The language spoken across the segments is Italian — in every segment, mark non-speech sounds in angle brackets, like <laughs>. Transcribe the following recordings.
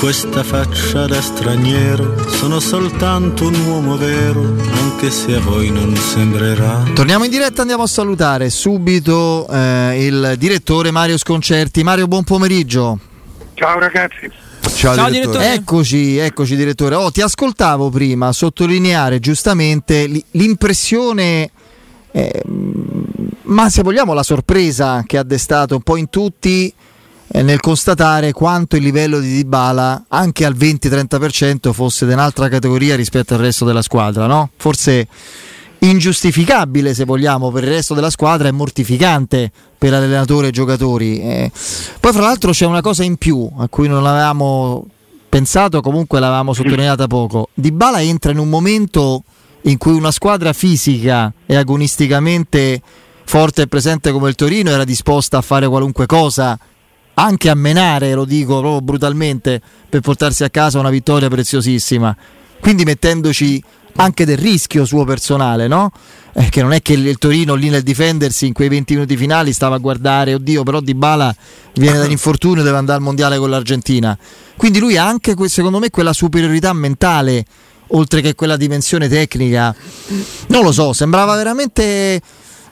questa faccia da straniero, sono soltanto un uomo vero, anche se a voi non sembrerà. Torniamo in diretta, andiamo a salutare subito eh, il direttore Mario Sconcerti. Mario, buon pomeriggio. Ciao ragazzi. Ciao, Ciao direttore. direttore. Eccoci, eccoci direttore. Oh, ti ascoltavo prima sottolineare giustamente l'impressione, eh, ma se vogliamo la sorpresa che ha destato un po' in tutti nel constatare quanto il livello di Dybala anche al 20-30% fosse di un'altra categoria rispetto al resto della squadra, no? Forse ingiustificabile se vogliamo per il resto della squadra e mortificante per allenatore e giocatori. Eh, poi fra l'altro c'è una cosa in più a cui non avevamo pensato, comunque l'avevamo sottolineata poco. Dybala entra in un momento in cui una squadra fisica e agonisticamente forte e presente come il Torino era disposta a fare qualunque cosa anche a menare, lo dico proprio brutalmente, per portarsi a casa una vittoria preziosissima. Quindi mettendoci anche del rischio suo personale, no? Eh, che non è che il Torino lì nel difendersi in quei 20 minuti finali stava a guardare, oddio, però Di Bala viene <coughs> dall'infortunio, deve andare al mondiale con l'Argentina. Quindi lui ha anche, secondo me, quella superiorità mentale, oltre che quella dimensione tecnica. Non lo so, sembrava veramente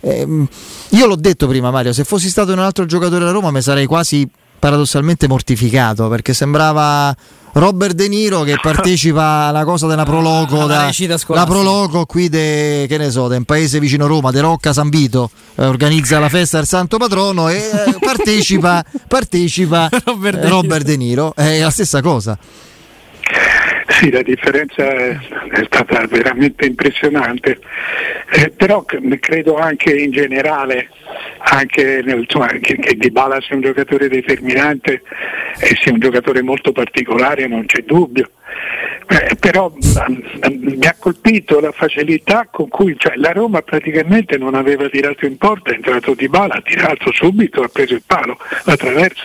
eh, io l'ho detto prima, Mario, se fossi stato un altro giocatore da Roma mi sarei quasi paradossalmente mortificato perché sembrava Robert De Niro che <laughs> partecipa alla cosa della Proloco, ah, da, la Proloco qui de, che ne so, da un paese vicino Roma, De Rocca San Vito, eh, organizza la festa del Santo Patrono e eh, <laughs> partecipa, partecipa Robert, De Robert De Niro, è la stessa cosa. Sì, la differenza è, è stata veramente impressionante, eh, però credo anche in generale anche nel, insomma, che, che Di Bala sia un giocatore determinante e sia un giocatore molto particolare, non c'è dubbio. Eh, però mm, mi ha colpito la facilità con cui cioè, la Roma praticamente non aveva tirato in porta, è entrato Di Bala, ha tirato subito, ha preso il palo, la traversa.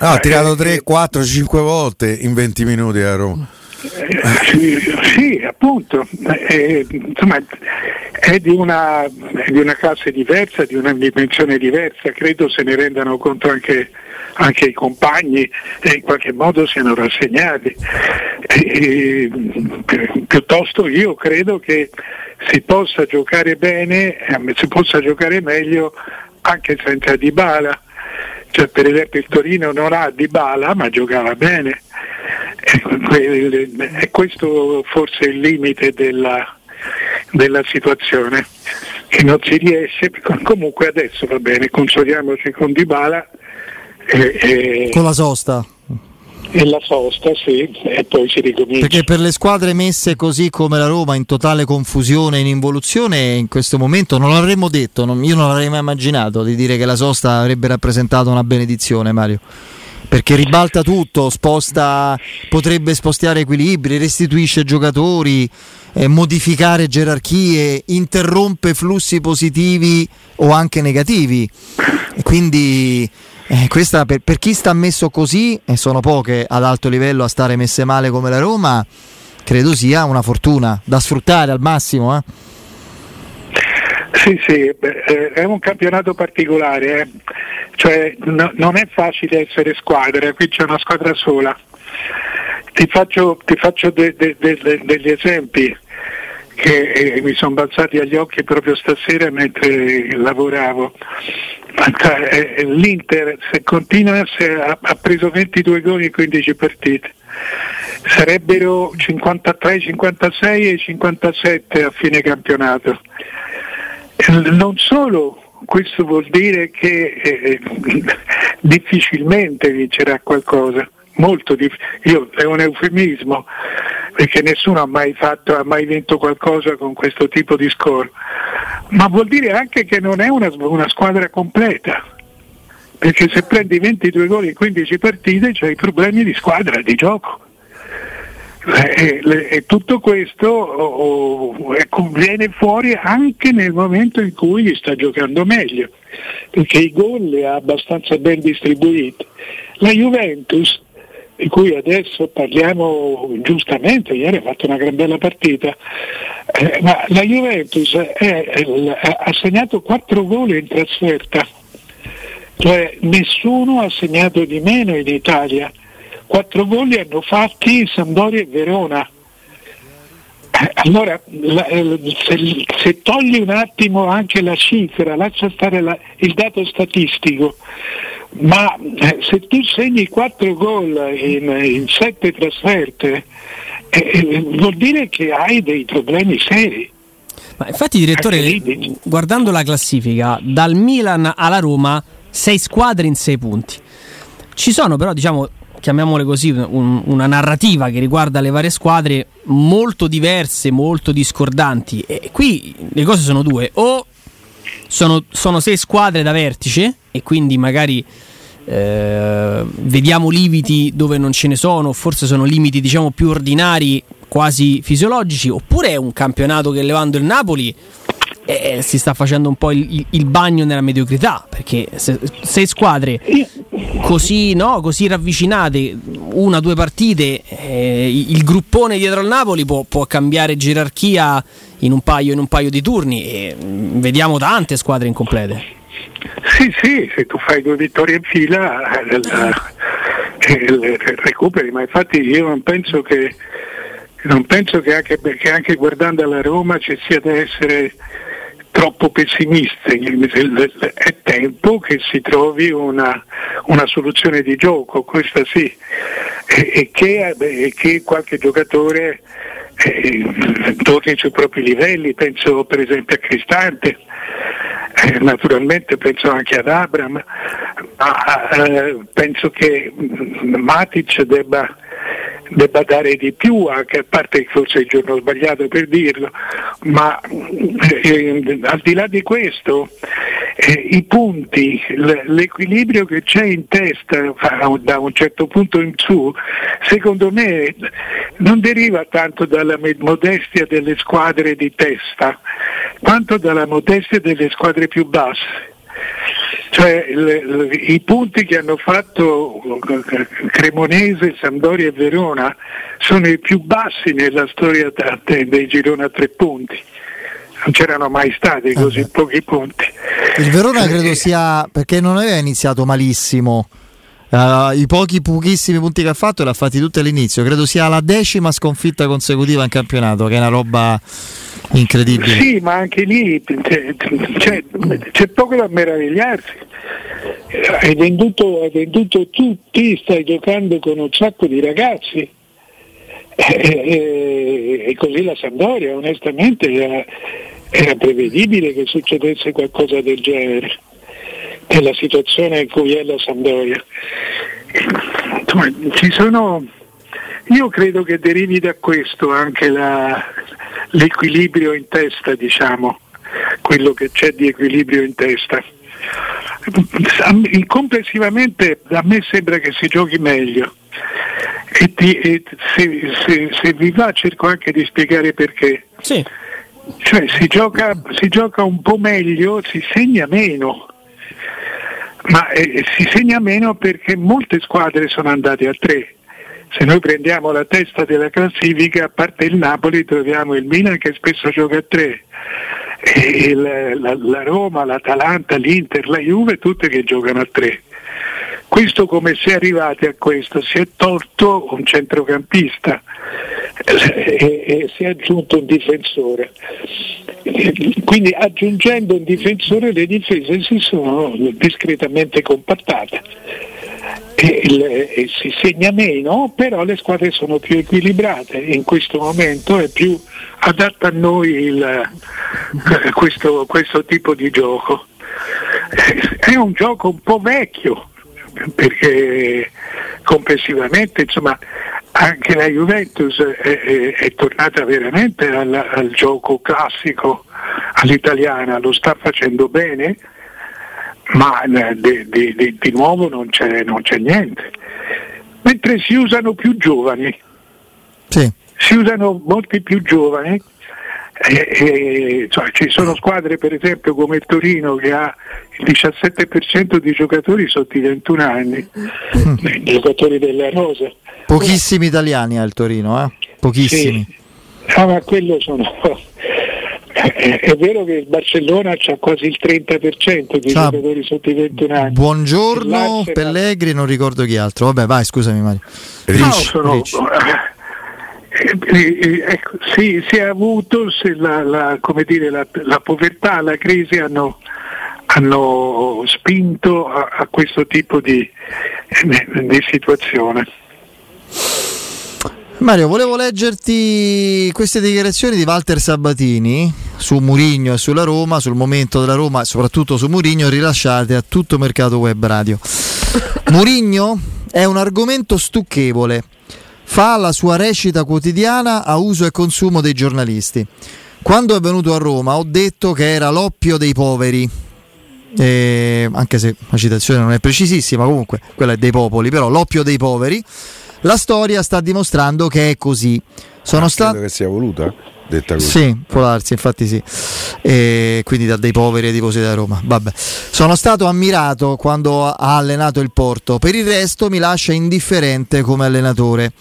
No, ha tirato 3, 4, 5 volte in 20 minuti a Roma. Eh, sì, appunto, eh, insomma, è di, una, è di, una, classe diversa, di una dimensione diversa, credo se ne rendano conto anche, anche i compagni e in qualche modo siano rassegnati. E, piuttosto io credo che si possa giocare bene, si possa giocare meglio anche senza Dybala. Cioè, per esempio il Torino non ha Dybala ma giocava bene è questo forse il limite della, della situazione, che non si riesce, comunque adesso va bene, consoliamoci con Dybala. E, e, con la sosta. E la sosta, sì, e poi si ricomincia. Perché per le squadre messe così come la Roma, in totale confusione e in involuzione, in questo momento non l'avremmo detto, non, io non l'avrei mai immaginato di dire che la sosta avrebbe rappresentato una benedizione, Mario perché ribalta tutto, sposta, potrebbe spostare equilibri, restituisce giocatori, eh, modificare gerarchie, interrompe flussi positivi o anche negativi. E quindi eh, questa per, per, chi sta messo così, e sono poche ad alto livello a stare messe male come la Roma, credo sia una fortuna da sfruttare al massimo. Eh. Sì, sì, beh, è un campionato particolare, eh. Cioè, no, non è facile essere squadra, qui c'è una squadra sola. Ti faccio, ti faccio de, de, de, degli esempi che eh, mi sono balzati agli occhi proprio stasera mentre lavoravo. Eh, L'Inter se continuasse ha, ha preso 22 gol in 15 partite, sarebbero 53, 56 e 57 a fine campionato non solo questo vuol dire che eh, difficilmente vincerà qualcosa, molto dif- io, è un eufemismo, perché nessuno ha mai, fatto, ha mai vinto qualcosa con questo tipo di score, ma vuol dire anche che non è una, una squadra completa, perché se prendi 22 gol in 15 partite c'hai problemi di squadra, di gioco. E, eh, e, tutto questo oh, oh, viene fuori anche nel momento in cui sta giocando meglio, perché i gol li ha abbastanza ben distribuiti. La Juventus, di cui adesso parliamo giustamente, ieri ha fatto una gran bella partita, eh, ma la Juventus è, è, ha segnato 4 gol in trasferta, cioè nessuno ha segnato di meno in Italia quattro gol li hanno fatti Sampdoria e Verona. Eh, allora, eh, se, se, togli un attimo anche la cifra, lascia stare la, il dato statistico, ma eh, se tu segni 4 gol in, in 7 trasferte, eh, vuol dire che hai dei problemi seri. Ma infatti, direttore, guardando la classifica, dal Milan alla Roma, 6 squadre in 6 punti. Ci sono però, diciamo, chiamiamole così, un, una narrativa che riguarda le varie squadre molto diverse, molto discordanti. E qui le cose sono due: o sono, sono sei squadre da vertice, e quindi magari eh, vediamo limiti dove non ce ne sono, forse sono limiti diciamo più ordinari, quasi fisiologici, oppure è un campionato che levando il Napoli eh, si sta facendo un po' il, il bagno nella mediocrità, perché se, sei squadre così, no, così ravvicinate, una o due partite, eh, il gruppone dietro al Napoli può, può, cambiare gerarchia in un, paio, in un paio di turni e mm, vediamo tante squadre incomplete. Sì, sì, se tu fai due vittorie in fila eh, eh, recuperi, ma infatti io non penso che, non penso che anche, perché anche guardando alla Roma ci sia da essere troppo pessimiste, è tempo che si trovi una, una soluzione di gioco, questa sì, e, e, che, e che, qualche giocatore eh, torni sui propri livelli, penso per esempio a Cristante, eh, naturalmente penso anche ad Abram, ma eh, penso che Matic debba debba dare di più, anche a parte che forse è il giorno sbagliato per dirlo, ma eh, al di là di questo eh, i punti, l'equilibrio che c'è in testa da un certo punto in su, secondo me non deriva tanto dalla modestia delle squadre di testa, quanto dalla modestia delle squadre più basse. Cioè, le, i punti che hanno fatto Cremonese, Sampdoria e Verona sono i più bassi nella storia dei gironi a tre punti. Non c'erano mai stati così uh pochi punti. Il Verona credo sia perché non aveva iniziato malissimo. Uh, I pochi, pochissimi punti che ha fatto li ha fatti tutti all'inizio. Credo sia la decima sconfitta consecutiva in campionato, che è una roba incredibile. Sì, ma anche lì c'è, c'è, poco da meravigliarsi. Hai venduto, hai venduto, tutti, stai giocando con un sacco di ragazzi. E, così la Sampdoria, onestamente, era, era prevedibile che succedesse qualcosa del genere nella situazione in cui è la Sampdoria. Ci sono, io credo che derivi da questo anche la, l'equilibrio in testa, diciamo, quello che c'è di equilibrio in testa. Complessivamente a me sembra che si giochi meglio e, ti, e se, se, se, vi va cerco anche di spiegare perché. Sì. Cioè si gioca, si gioca un po' meglio, si segna meno ma eh, si segna meno perché molte squadre sono andate a tre. Se noi prendiamo la testa della classifica, a parte il Napoli, troviamo il Milan che spesso gioca a tre, la, la, la, Roma, l'Atalanta, l'Inter, la Juve, tutte che giocano a tre. Questo come si è arrivati a questo? Si è tolto un centrocampista <laughs> e, e si è aggiunto un difensore. Quindi aggiungendo un difensore le difese si sono discretamente compattate. E, e si segna meno, però le squadre sono più equilibrate in questo momento è più adatta a noi il, questo, questo tipo di gioco. È un gioco un po' vecchio, perché complessivamente insomma, anche la Juventus è, è, è tornata veramente al, al, gioco classico all'italiana, lo sta facendo bene, ma eh, di, di, di nuovo non c'è, non c'è, niente. Mentre si usano più giovani, sì. si usano molti più giovani e, e, cioè, ci sono squadre per esempio come il Torino che ha il 17% di giocatori sotto i 21 anni, mm. giocatori della Rosa. Pochissimi italiani al Torino, eh? pochissimi. Sì. Ah, ma quello sono è, è, vero che il Barcellona ha quasi il 30% di giocatori sotto i 21 anni. Buongiorno Pellegrini, non ricordo chi altro. Vabbè, vai, scusami Mario. No, sono, eh, eh, ecco, sì, si è avuto la, la, dire, la, la povertà, la crisi hanno, hanno spinto a, a, questo tipo di, di situazione. Mario, volevo leggerti queste dichiarazioni di Walter Sabatini su Murigno e sulla Roma, sul momento della Roma e soprattutto su Murigno, rilasciate a tutto mercato web radio. Murigno è un argomento stucchevole, fa la sua recita quotidiana a uso e consumo dei giornalisti. Quando è venuto a Roma ho detto che era l'oppio dei poveri, eh, anche se la citazione non è precisissima, comunque quella è dei popoli, però l'oppio dei poveri la storia sta dimostrando che è così. Sono ah, stato... che sia voluta? Detta così. Sì, può darsi, infatti sì. E quindi da dei poveri tifosi da Roma. Vabbè. Sono stato ammirato quando ha allenato il Porto. Per il resto mi lascia indifferente come allenatore.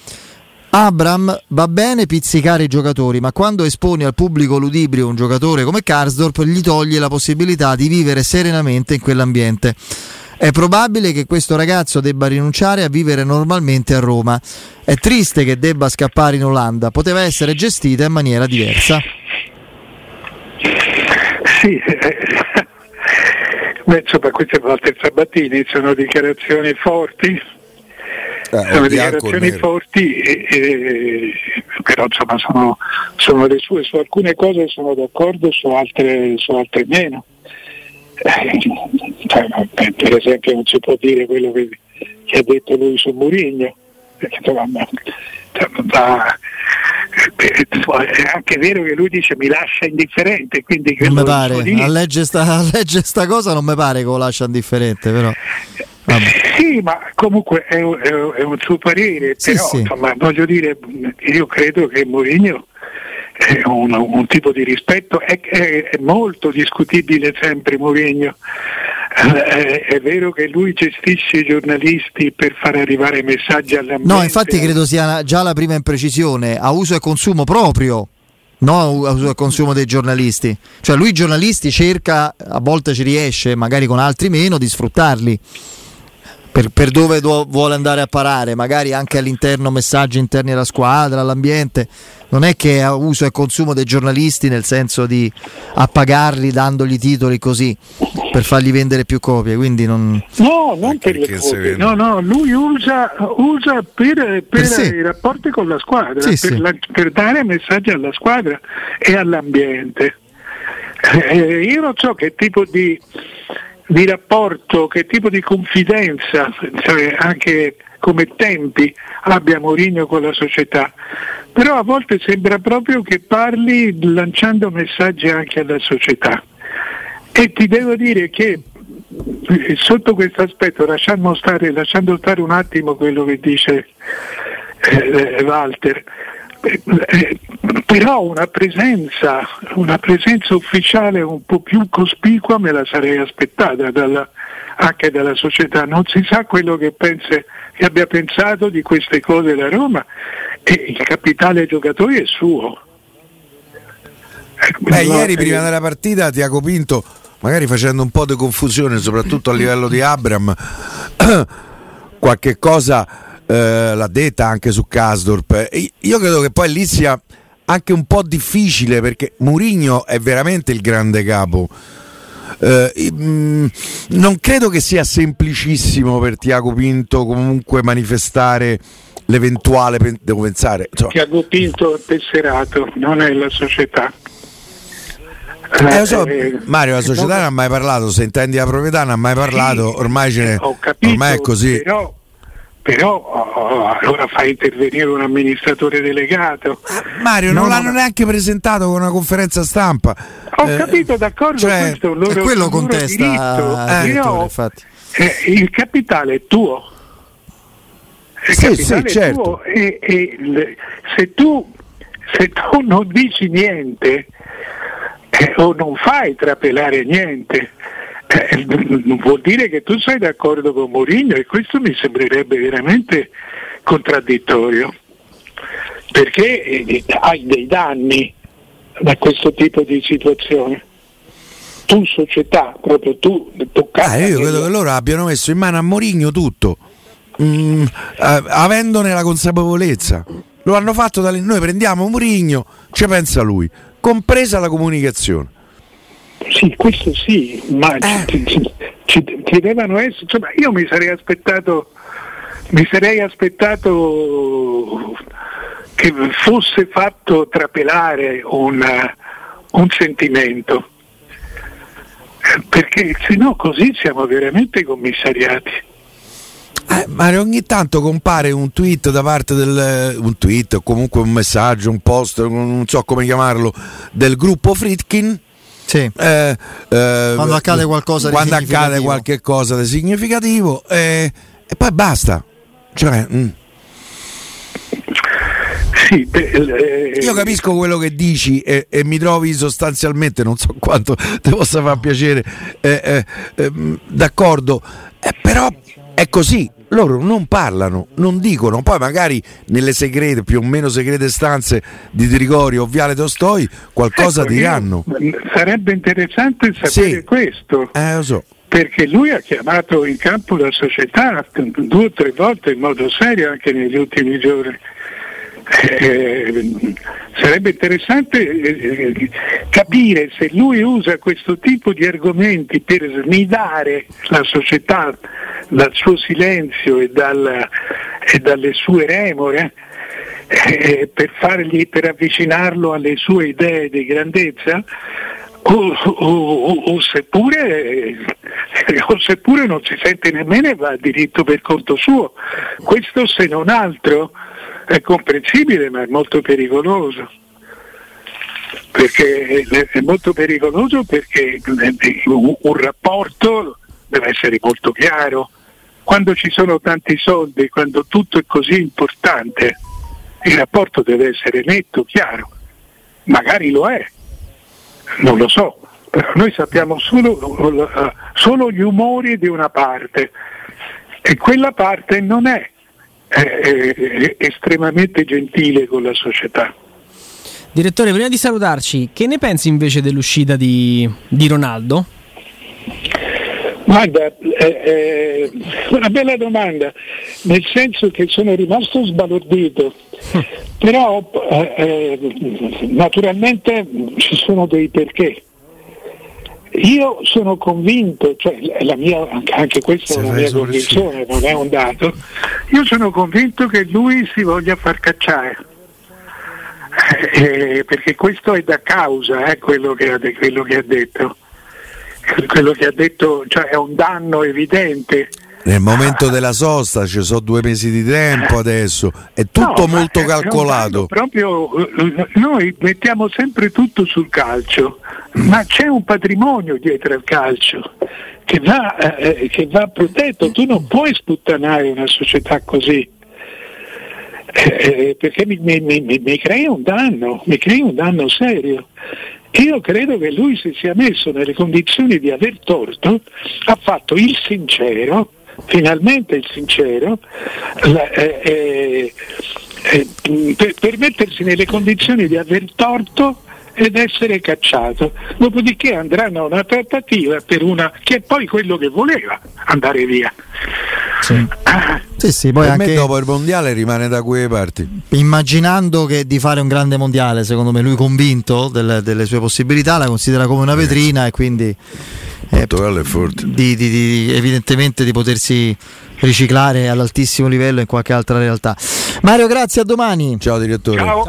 Abram va bene pizzicare i giocatori, ma quando esponi al pubblico ludibrio un giocatore come Karsdorp gli toglie la possibilità di vivere serenamente in quell'ambiente. È probabile che questo ragazzo debba rinunciare a vivere normalmente a Roma. È triste che debba scappare in Olanda, poteva essere gestita in maniera diversa. Sì, eh, beh, insomma, queste volte Sabatini sono dichiarazioni forti. Eh, sono dichiarazioni forti, e, e, però insomma sono, sono, le sue, su alcune cose sono d'accordo, su altre, su altre meno. Cioè, per esempio non si può dire quello che, che ha detto lui su Murigno perché insomma, è anche vero che lui dice mi lascia indifferente quindi non mi pare a leggere sta, <laughs> legge sta cosa non mi pare che lo lascia indifferente però Vabbè. Sì, ma comunque è, è, è un suo parere, sì, però sì. Insomma, voglio dire, io credo che Mourinho un, un, tipo di rispetto, è, è, è molto discutibile sempre Mourinho. Eh, è vero che lui gestisce i giornalisti per far arrivare messaggi all'ambiente. No, infatti credo sia già la prima imprecisione, a uso e consumo proprio. No, a uso e consumo dei giornalisti. Cioè lui i giornalisti cerca, a volte ci riesce, magari con altri meno, di sfruttarli per, per dove do, vuole andare a parare, magari anche all'interno messaggi interni alla squadra, all'ambiente. Non è che ha uso e consumo dei giornalisti nel senso di appagarli dandogli titoli così per fargli vendere più copie. Quindi non... No, non per le copie, no, no, lui usa, usa per, per, per i rapporti con la squadra, sì, per, sì. La, per dare messaggi alla squadra e all'ambiente. Eh, io non so che tipo di di rapporto, che tipo di confidenza, cioè anche come tempi abbia Mourinho con la società. Però a volte sembra proprio che parli lanciando messaggi anche alla società. E ti devo dire che eh, sotto questo aspetto, lasciando stare, lasciando stare un attimo quello che dice eh, Walter, eh, però una presenza, una presenza ufficiale un po' più cospicua me la sarei aspettata dalla, anche dalla società. Non si sa quello che, pense, che abbia pensato di queste cose la Roma e il capitale giocatori è suo. Beh, ieri prima della partita Tiago Pinto, magari facendo un po' di confusione, soprattutto a livello di Abram, <coughs> qualche cosa eh, l'ha detta anche su Kasdorp. Io credo che poi lì sia anche un po' difficile perché Murigno è veramente il grande capo. Eh, mh, mm, non credo che sia semplicissimo per Tiago Pinto comunque manifestare l'eventuale devo pensare insomma. Tiago Pinto è tesserato non è la società eh, so, eh, Mario, la società non ha mai parlato, se intendi la proprietà non ha mai parlato, sì, ormai, ce capito, ormai è così. Però però oh, allora fai intervenire un amministratore delegato. Mario, non, non l'hanno neanche presentato con una conferenza stampa. Ho eh, capito, d'accordo, cioè, questo è un loro, quello contesta eh, Io, eh, il capitale è tuo. Il sì, sì, certo. tuo e, e se, tu, se tu non dici niente eh, o non fai trapelare niente, eh, vuol dire che tu sei d'accordo con Mourinho e questo mi sembrerebbe veramente contraddittorio perché eh, hai dei danni da questo tipo di situazione? Tu società, proprio tu, tu ah, io credo che loro abbiano messo in mano a Morigno tutto, mm, eh, avendone la consapevolezza. Lo hanno fatto dalle... Noi prendiamo Morigno, ci pensa lui, compresa la comunicazione. Sì, questo sì, ma eh. ci, ci, ci, ci, devono essere. Insomma, io mi sarei aspettato, mi sarei aspettato che fosse fatto trapelare una, un sentimento, perché se no così siamo veramente commissariati. Eh, Mario, ogni tanto compare un tweet da parte del un tweet o comunque un messaggio, un post, non so come chiamarlo, del gruppo Fritkin. Sì. Eh, eh, quando accade qualcosa quando di accade qualche cosa di significativo eh, e poi basta. Cioè, mm. Sì, eh, Io capisco quello che dici e, e, mi trovi sostanzialmente, non so quanto <laughs> ti possa far piacere, eh, eh, ehm, d'accordo, eh, però è così, loro non parlano, non dicono, poi magari nelle segrete, più o meno segrete stanze di Trigorio o Viale Tostoi qualcosa ecco, diranno. Sarebbe interessante sapere sì. questo. Eh, so. Perché lui ha chiamato in campo la società due o tre volte in modo serio anche negli ultimi giorni. Eh, sarebbe interessante eh, capire se lui usa questo tipo di argomenti per snidare la società dal suo silenzio e, dal, e dalle sue remore eh, per, fargli, per avvicinarlo alle sue idee di grandezza o, o, o, seppure, o, seppure, non si sente nemmeno e va a diritto per conto suo. Questo se non altro è comprensibile ma è molto pericoloso. Perché è molto pericoloso perché un rapporto deve essere molto chiaro. Quando ci sono tanti soldi, quando tutto è così importante, il rapporto deve essere netto, chiaro. Magari lo è, non lo so, però noi sappiamo solo, solo gli umori di una parte e quella parte non è è, è estremamente gentile con la società. Direttore, prima di salutarci, che ne pensi invece dell'uscita di, di Ronaldo? Guarda, è, una bella domanda, nel senso che sono rimasto sbalordito, <laughs> però eh, eh, naturalmente ci sono dei perché. Io sono convinto, cioè mia, anche questa è una mia convinzione, non è un dato, io sono convinto che lui si voglia far cacciare. Eh, perché questo è da causa eh, quello, che ha, quello, che ha, detto. Quello che ha detto cioè, è un danno evidente nel momento della sosta ci sono due mesi di tempo adesso, è tutto no, molto calcolato. Proprio, noi mettiamo sempre tutto sul calcio, ma c'è un patrimonio dietro al calcio che va, eh, che va protetto, tu non puoi sputtanare una società così. Eh, eh perché mi, mi, mi, mi crea un danno, mi crea un danno serio. Io credo che lui si sia messo nelle condizioni di aver torto, ha fatto il sincero, finalmente il sincero, la, eh, eh, eh, per, per mettersi nelle condizioni di aver torto ed essere cacciato. Dopodiché andranno a una trattativa per una che è poi quello che voleva andare via. Sì. Ah. Sì, sì, poi per anche dopo il mondiale rimane da quelle parti. Immaginando che di fare un grande mondiale, secondo me lui convinto delle, delle sue possibilità, la considera come una vetrina e quindi eh, di, di, di, evidentemente di potersi riciclare all'altissimo livello in qualche altra realtà. Mario, grazie, a domani. Ciao direttore. Ciao.